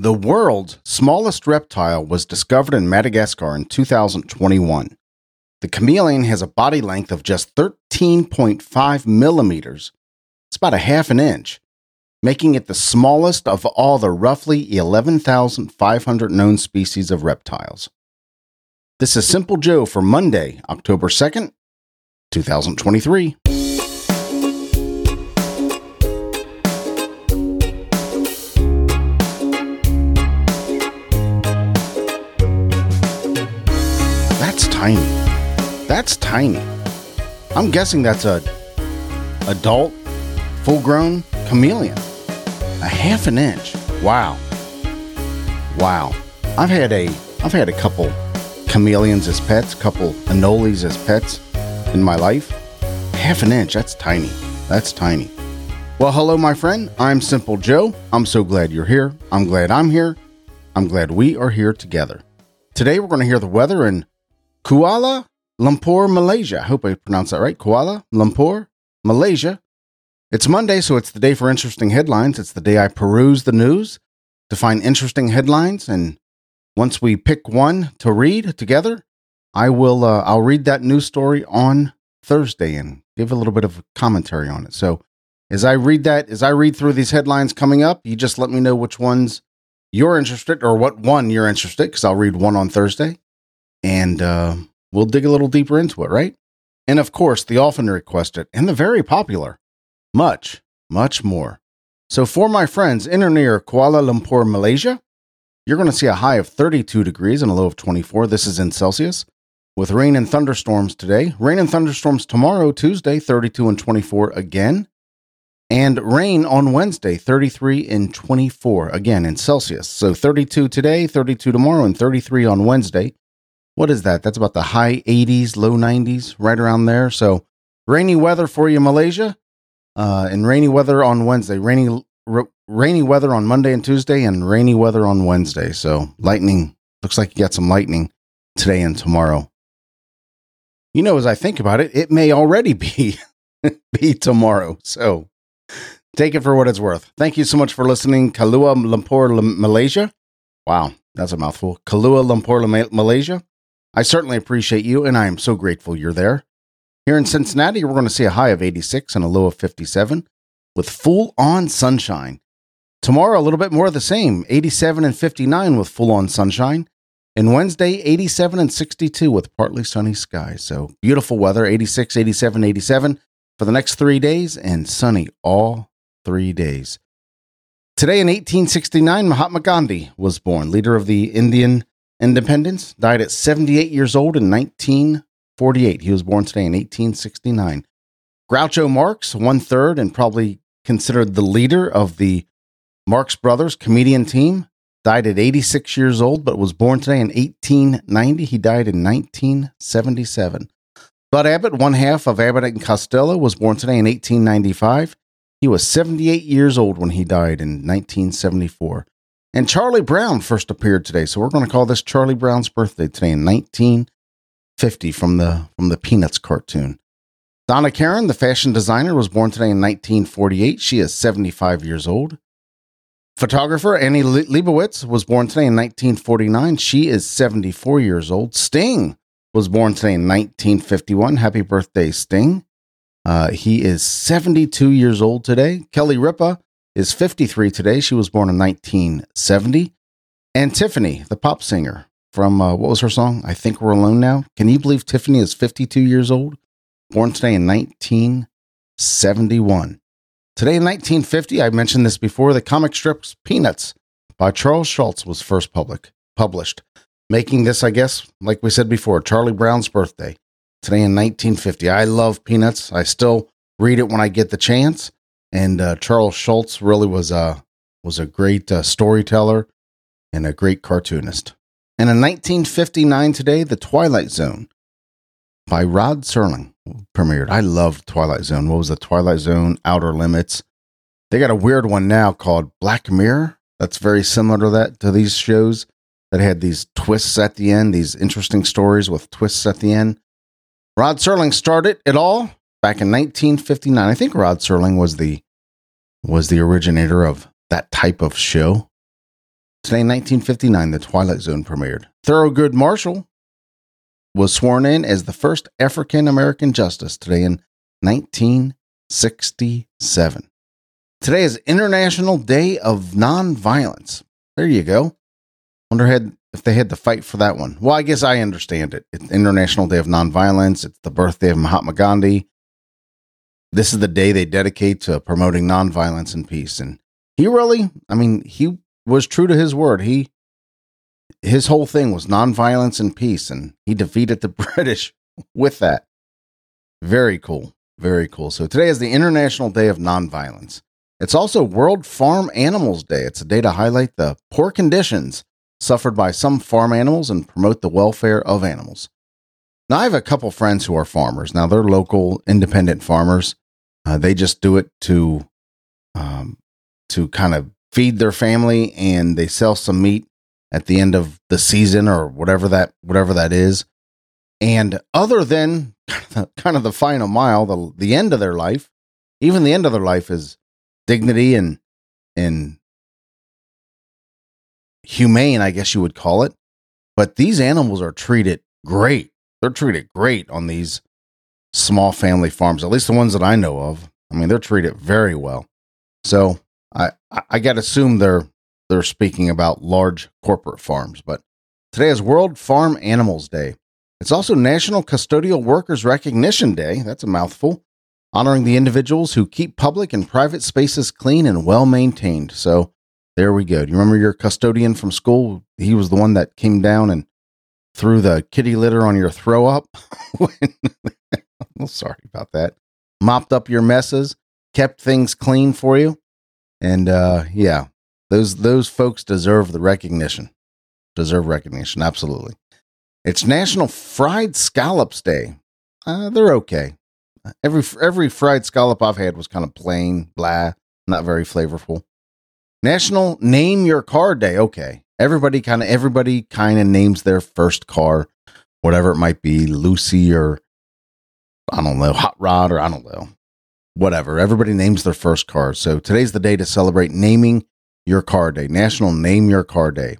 The world's smallest reptile was discovered in Madagascar in 2021. The chameleon has a body length of just 13.5 millimeters. It's about a half an inch, making it the smallest of all the roughly 11,500 known species of reptiles. This is Simple Joe for Monday, October 2nd, 2023. Tiny. That's tiny. I'm guessing that's a adult, full-grown chameleon. A half an inch. Wow. Wow. I've had a I've had a couple chameleons as pets, couple anoles as pets in my life. Half an inch, that's tiny. That's tiny. Well, hello, my friend. I'm Simple Joe. I'm so glad you're here. I'm glad I'm here. I'm glad we are here together. Today, we're going to hear the weather in Kuala Lumpur, Malaysia. I hope I pronounced that right. Kuala Lumpur, Malaysia. It's Monday, so it's the day for interesting headlines. It's the day I peruse the news to find interesting headlines. And once we pick one to read together, I will uh, I'll read that news story on Thursday and give a little bit of commentary on it. So as I read that, as I read through these headlines coming up, you just let me know which ones you're interested or what one you're interested because I'll read one on Thursday and uh, we'll dig a little deeper into it, right? And of course, the often requested and the very popular, much, much more. So for my friends in or near Kuala Lumpur, Malaysia, you're going to see a high of 32 degrees and a low of 24. This is in Celsius. With rain and thunderstorms today, rain and thunderstorms tomorrow, Tuesday, 32 and 24 again. And rain on Wednesday, 33 and 24 again in Celsius. So 32 today, 32 tomorrow, and 33 on Wednesday. What is that? That's about the high 80s, low 90s, right around there. So rainy weather for you, Malaysia. Uh, and rainy weather on Wednesday. Rainy r- rainy weather on Monday and Tuesday, and rainy weather on Wednesday. So lightning looks like you got some lightning today and tomorrow. You know, as I think about it, it may already be be tomorrow. So take it for what it's worth. Thank you so much for listening. Kalua Lumpur, Malaysia. Wow, that's a mouthful. Kalua Lumpur, Malaysia. I certainly appreciate you, and I am so grateful you're there. Here in Cincinnati, we're going to see a high of 86 and a low of 57 with full on sunshine. Tomorrow, a little bit more of the same 87 and 59 with full on sunshine. And Wednesday, 87 and 62 with partly sunny skies. So beautiful weather 86, 87, 87 for the next three days and sunny all three days. Today in 1869, Mahatma Gandhi was born, leader of the Indian independence, died at 78 years old in 1948. He was born today in 1869. Groucho Marx, one third and probably considered the leader of the Marx Brothers comedian team, died at 86 years old, but was born today in 1890. He died in 1977. Bud Abbott, one half of Abbott and Costello, was born today in 1895. He was 78 years old when he died in 1974. And Charlie Brown first appeared today, so we're going to call this Charlie Brown's birthday today in 1950 from the from the Peanuts cartoon. Donna Karan, the fashion designer, was born today in 1948. She is 75 years old. Photographer Annie Leibovitz was born today in 1949. She is 74 years old. Sting was born today in 1951. Happy birthday, Sting. Uh, he is 72 years old today. Kelly Ripa is 53 today. She was born in 1970. And Tiffany, the pop singer from uh, what was her song? I Think We're Alone Now. Can you believe Tiffany is 52 years old? Born today in 1971. Today in 1950, I mentioned this before, the comic strips Peanuts by Charles Schulz was first public, published, making this, I guess, like we said before, Charlie Brown's birthday. Today in 1950. I love Peanuts. I still read it when I get the chance. And uh, Charles Schulz really was a was a great uh, storyteller and a great cartoonist. And in 1959 today, The Twilight Zone by Rod Serling premiered. I loved Twilight Zone. What was the Twilight Zone Outer Limits? They got a weird one now called Black Mirror. That's very similar to that to these shows that had these twists at the end, these interesting stories with twists at the end. Rod Serling started it all back in 1959. I think Rod Serling was the was the originator of that type of show. Today in 1959, The Twilight Zone premiered. Thurgood Marshall was sworn in as the first African American justice today in 1967. Today is International Day of Nonviolence. There you go. Wonder had if they had to fight for that one. Well, I guess I understand it. It's International Day of Nonviolence. It's the birthday of Mahatma Gandhi. This is the day they dedicate to promoting nonviolence and peace. And he really, I mean, he was true to his word. He his whole thing was nonviolence and peace, and he defeated the British with that. Very cool. Very cool. So today is the International Day of Nonviolence. It's also World Farm Animals Day. It's a day to highlight the poor conditions suffered by some farm animals and promote the welfare of animals. Now, I have a couple friends who are farmers. Now, they're local independent farmers. Uh, they just do it to um, to kind of feed their family, and they sell some meat at the end of the season or whatever that whatever that is. And other than kind of the final mile, the the end of their life, even the end of their life is dignity and and humane, I guess you would call it. But these animals are treated great. They're treated great on these small family farms, at least the ones that I know of. I mean, they're treated very well. So I I got to assume they're they're speaking about large corporate farms. But today is World Farm Animals Day. It's also National Custodial Workers Recognition Day. That's a mouthful. Honoring the individuals who keep public and private spaces clean and well maintained. So there we go. Do you remember your custodian from school? He was the one that came down and threw the kitty litter on your throw up. well, sorry about that. Mopped up your messes, kept things clean for you. And uh yeah, those those folks deserve the recognition. Deserve recognition, absolutely. It's National Fried Scallops Day. Uh, they're okay. Every every fried scallop I've had was kind of plain, blah, not very flavorful. National Name Your Car Day. Okay, everybody kind of everybody kind of names their first car, whatever it might be, Lucy or I don't know, Hot Rod or I don't know, whatever. Everybody names their first car. So today's the day to celebrate naming your car day, National Name Your Car Day.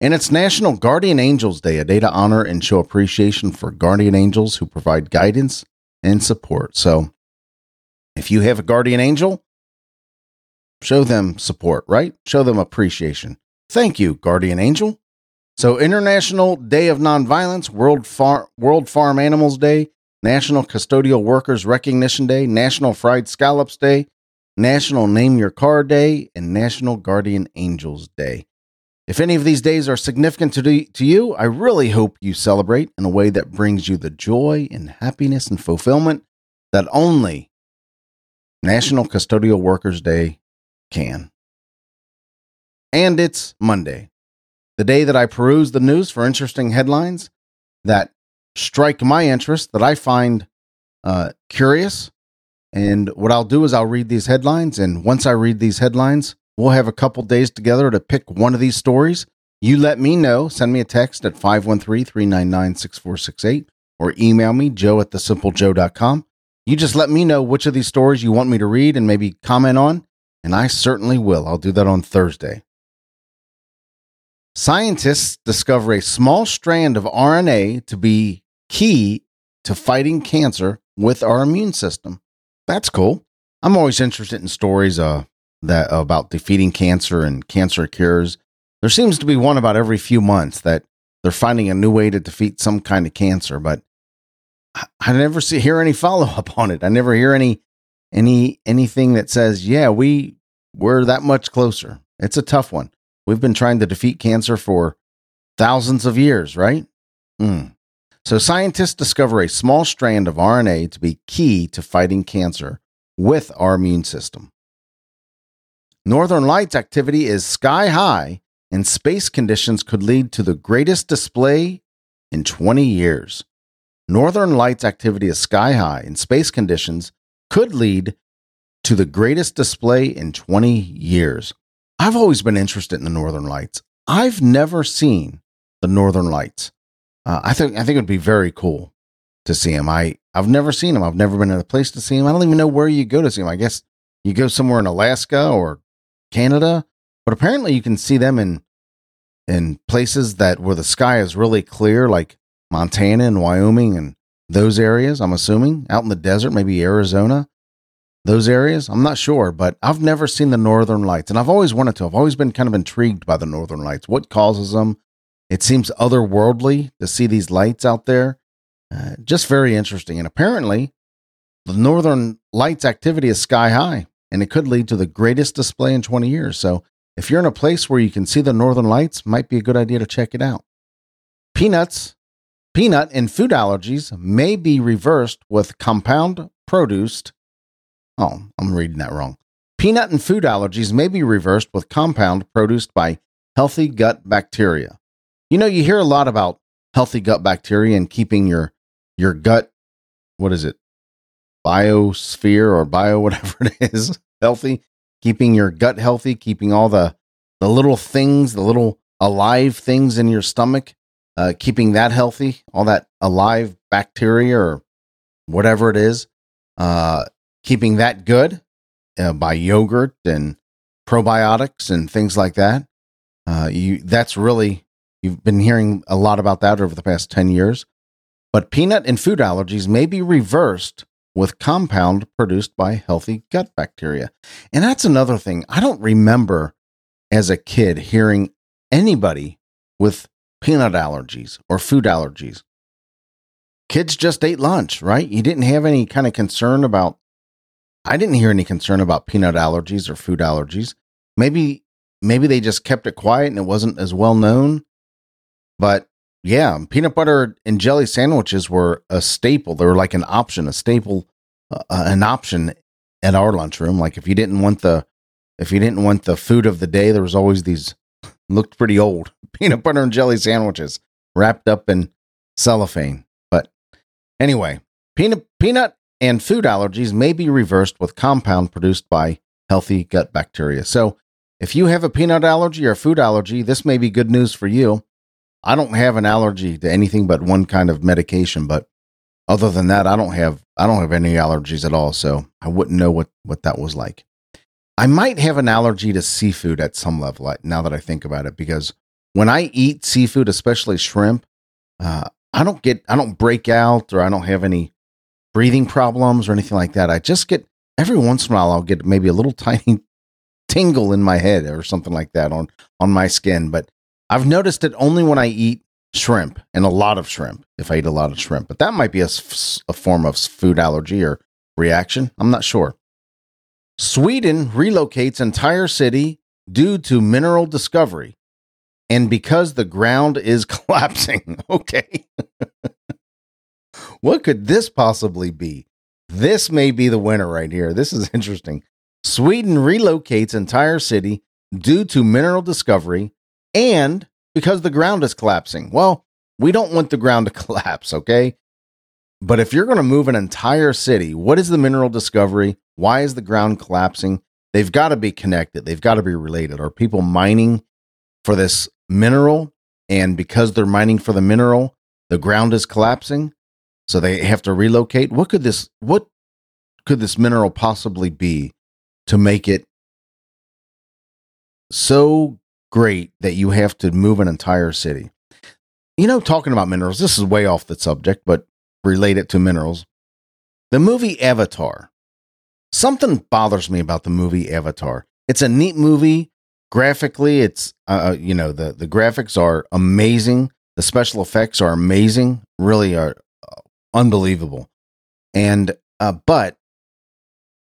And it's National Guardian Angels Day, a day to honor and show appreciation for guardian angels who provide guidance and support. So if you have a guardian angel, show them support, right? Show them appreciation. Thank you, guardian angel. So International Day of Nonviolence, World Farm World Farm Animals Day, National Custodial Workers Recognition Day, National Fried Scallops Day, National Name Your Car Day, and National Guardian Angels Day. If any of these days are significant to, to you, I really hope you celebrate in a way that brings you the joy and happiness and fulfillment that only National Custodial Workers Day can. And it's Monday, the day that I peruse the news for interesting headlines that strike my interest, that I find uh, curious. And what I'll do is I'll read these headlines. And once I read these headlines, We'll have a couple days together to pick one of these stories. You let me know. Send me a text at 513 399 6468 or email me, joe at thesimplejoe.com. You just let me know which of these stories you want me to read and maybe comment on, and I certainly will. I'll do that on Thursday. Scientists discover a small strand of RNA to be key to fighting cancer with our immune system. That's cool. I'm always interested in stories uh, that about defeating cancer and cancer cures. There seems to be one about every few months that they're finding a new way to defeat some kind of cancer, but I, never see hear any follow up on it. I never hear any any anything that says, "Yeah, we we're that much closer." It's a tough one. We've been trying to defeat cancer for thousands of years, right? Mm. So scientists discover a small strand of RNA to be key to fighting cancer with our immune system. Northern Lights activity is sky high, and space conditions could lead to the greatest display in 20 years. Northern Lights activity is sky high, and space conditions could lead to the greatest display in 20 years. I've always been interested in the Northern Lights. I've never seen the Northern Lights. Uh, I think I think it would be very cool to see them. I I've never seen them. I've never been in a place to see them. I don't even know where you go to see them. I guess you go somewhere in Alaska or Canada, but apparently you can see them in in places that where the sky is really clear, like Montana and Wyoming and those areas. I'm assuming out in the desert, maybe Arizona, those areas. I'm not sure, but I've never seen the northern lights, and I've always wanted to. I've always been kind of intrigued by the northern lights. What causes them? It seems otherworldly to see these lights out there. Uh, just very interesting. And apparently, the northern lights activity is sky high, and it could lead to the greatest display in 20 years. So, if you're in a place where you can see the northern lights, might be a good idea to check it out. Peanuts, peanut and food allergies may be reversed with compound produced. Oh, I'm reading that wrong. Peanut and food allergies may be reversed with compound produced by healthy gut bacteria. You know, you hear a lot about healthy gut bacteria and keeping your your gut what is it? biosphere or bio whatever it is healthy, keeping your gut healthy, keeping all the the little things, the little alive things in your stomach, uh, keeping that healthy, all that alive bacteria or whatever it is, uh, keeping that good uh, by yogurt and probiotics and things like that. Uh, you that's really you've been hearing a lot about that over the past ten years. But peanut and food allergies may be reversed with compound produced by healthy gut bacteria. And that's another thing. I don't remember as a kid hearing anybody with peanut allergies or food allergies. Kids just ate lunch, right? You didn't have any kind of concern about I didn't hear any concern about peanut allergies or food allergies. Maybe maybe they just kept it quiet and it wasn't as well known. But yeah, peanut butter and jelly sandwiches were a staple. They were like an option, a staple, uh, an option at our lunchroom. Like if you didn't want the if you didn't want the food of the day, there was always these looked pretty old peanut butter and jelly sandwiches wrapped up in cellophane. But anyway, peanut peanut and food allergies may be reversed with compound produced by healthy gut bacteria. So if you have a peanut allergy or food allergy, this may be good news for you. I don't have an allergy to anything but one kind of medication, but other than that, I don't have I don't have any allergies at all, so I wouldn't know what what that was like. I might have an allergy to seafood at some level now that I think about it because when I eat seafood, especially shrimp, uh, I don't get I don't break out or I don't have any breathing problems or anything like that. I just get every once in a while I'll get maybe a little tiny tingle in my head or something like that on on my skin, but I've noticed it only when I eat shrimp and a lot of shrimp, if I eat a lot of shrimp. But that might be a, a form of food allergy or reaction. I'm not sure. Sweden relocates entire city due to mineral discovery and because the ground is collapsing. Okay. what could this possibly be? This may be the winner right here. This is interesting. Sweden relocates entire city due to mineral discovery and because the ground is collapsing. Well, we don't want the ground to collapse, okay? But if you're going to move an entire city, what is the mineral discovery? Why is the ground collapsing? They've got to be connected. They've got to be related. Are people mining for this mineral? And because they're mining for the mineral, the ground is collapsing. So they have to relocate. What could this what could this mineral possibly be to make it so great that you have to move an entire city. You know, talking about minerals, this is way off the subject, but related to minerals. The movie Avatar. Something bothers me about the movie Avatar. It's a neat movie. Graphically, it's uh, uh, you know the the graphics are amazing. The special effects are amazing. Really are unbelievable. And uh, but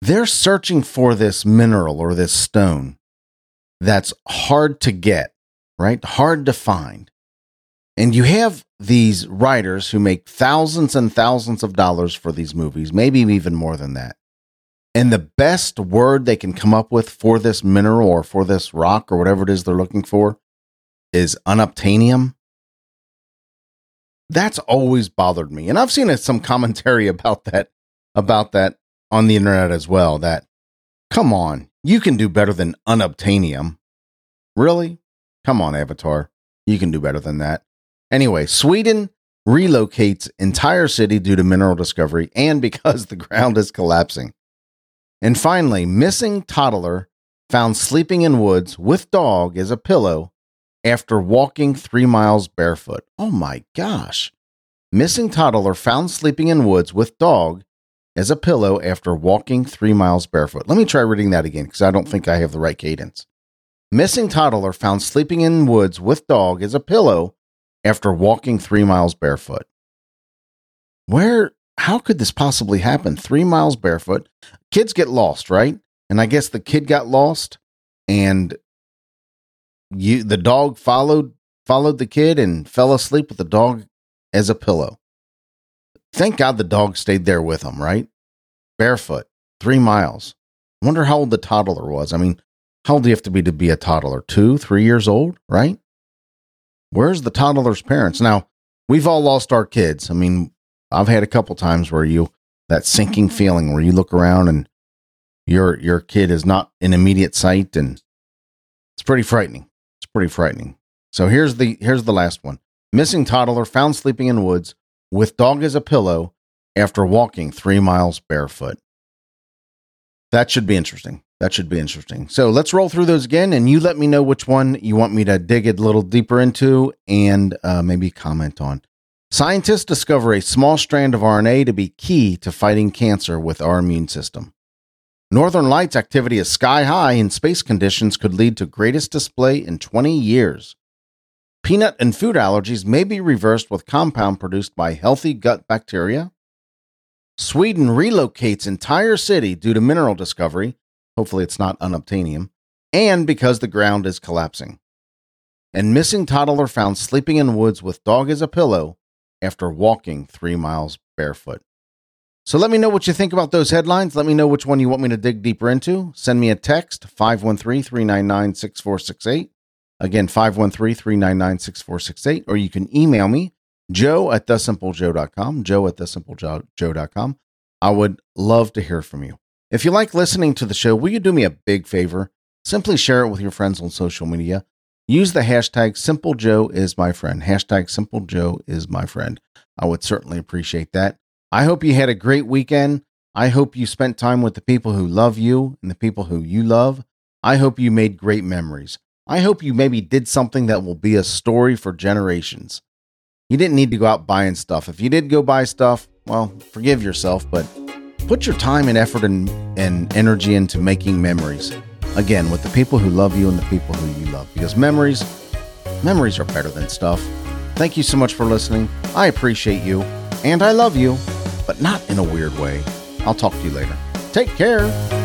they're searching for this mineral or this stone that's hard to get, right? Hard to find. And you have these writers who make thousands and thousands of dollars for these movies, maybe even more than that. And the best word they can come up with for this mineral or for this rock or whatever it is they're looking for is unobtainium. That's always bothered me. And I've seen some commentary about that about that on the internet as well that come on, you can do better than unobtainium. Really? Come on, Avatar. You can do better than that. Anyway, Sweden relocates entire city due to mineral discovery and because the ground is collapsing. And finally, missing toddler found sleeping in woods with dog as a pillow after walking three miles barefoot. Oh my gosh. Missing toddler found sleeping in woods with dog as a pillow after walking three miles barefoot. Let me try reading that again because I don't think I have the right cadence. Missing toddler found sleeping in woods with dog as a pillow after walking three miles barefoot. Where, how could this possibly happen? Three miles barefoot. Kids get lost, right? And I guess the kid got lost and you, the dog followed, followed the kid and fell asleep with the dog as a pillow. Thank God the dog stayed there with him, right? Barefoot, three miles. Wonder how old the toddler was. I mean, how old do you have to be to be a toddler? Two, three years old, right? Where's the toddler's parents? Now, we've all lost our kids. I mean, I've had a couple times where you that sinking mm-hmm. feeling where you look around and your your kid is not in immediate sight and it's pretty frightening. Pretty frightening. So here's the here's the last one. Missing toddler found sleeping in woods with dog as a pillow after walking 3 miles barefoot. That should be interesting. That should be interesting. So let's roll through those again, and you let me know which one you want me to dig a little deeper into and uh, maybe comment on. Scientists discover a small strand of RNA to be key to fighting cancer with our immune system. Northern Lights activity is sky high, and space conditions could lead to greatest display in 20 years. Peanut and food allergies may be reversed with compound produced by healthy gut bacteria. Sweden relocates entire city due to mineral discovery Hopefully, it's not unobtainium. And because the ground is collapsing. And missing toddler found sleeping in woods with dog as a pillow after walking three miles barefoot. So let me know what you think about those headlines. Let me know which one you want me to dig deeper into. Send me a text 513 399 6468. Again, 513 399 6468. Or you can email me, joe at thesimplejoe.com. Joe at thesimplejoe.com. I would love to hear from you. If you like listening to the show, will you do me a big favor? Simply share it with your friends on social media. Use the hashtag SimpleJoeIsMyFriend. Hashtag SimpleJoeIsMyFriend. I would certainly appreciate that. I hope you had a great weekend. I hope you spent time with the people who love you and the people who you love. I hope you made great memories. I hope you maybe did something that will be a story for generations. You didn't need to go out buying stuff. If you did go buy stuff, well, forgive yourself, but Put your time and effort and, and energy into making memories. Again, with the people who love you and the people who you love. Because memories, memories are better than stuff. Thank you so much for listening. I appreciate you and I love you, but not in a weird way. I'll talk to you later. Take care.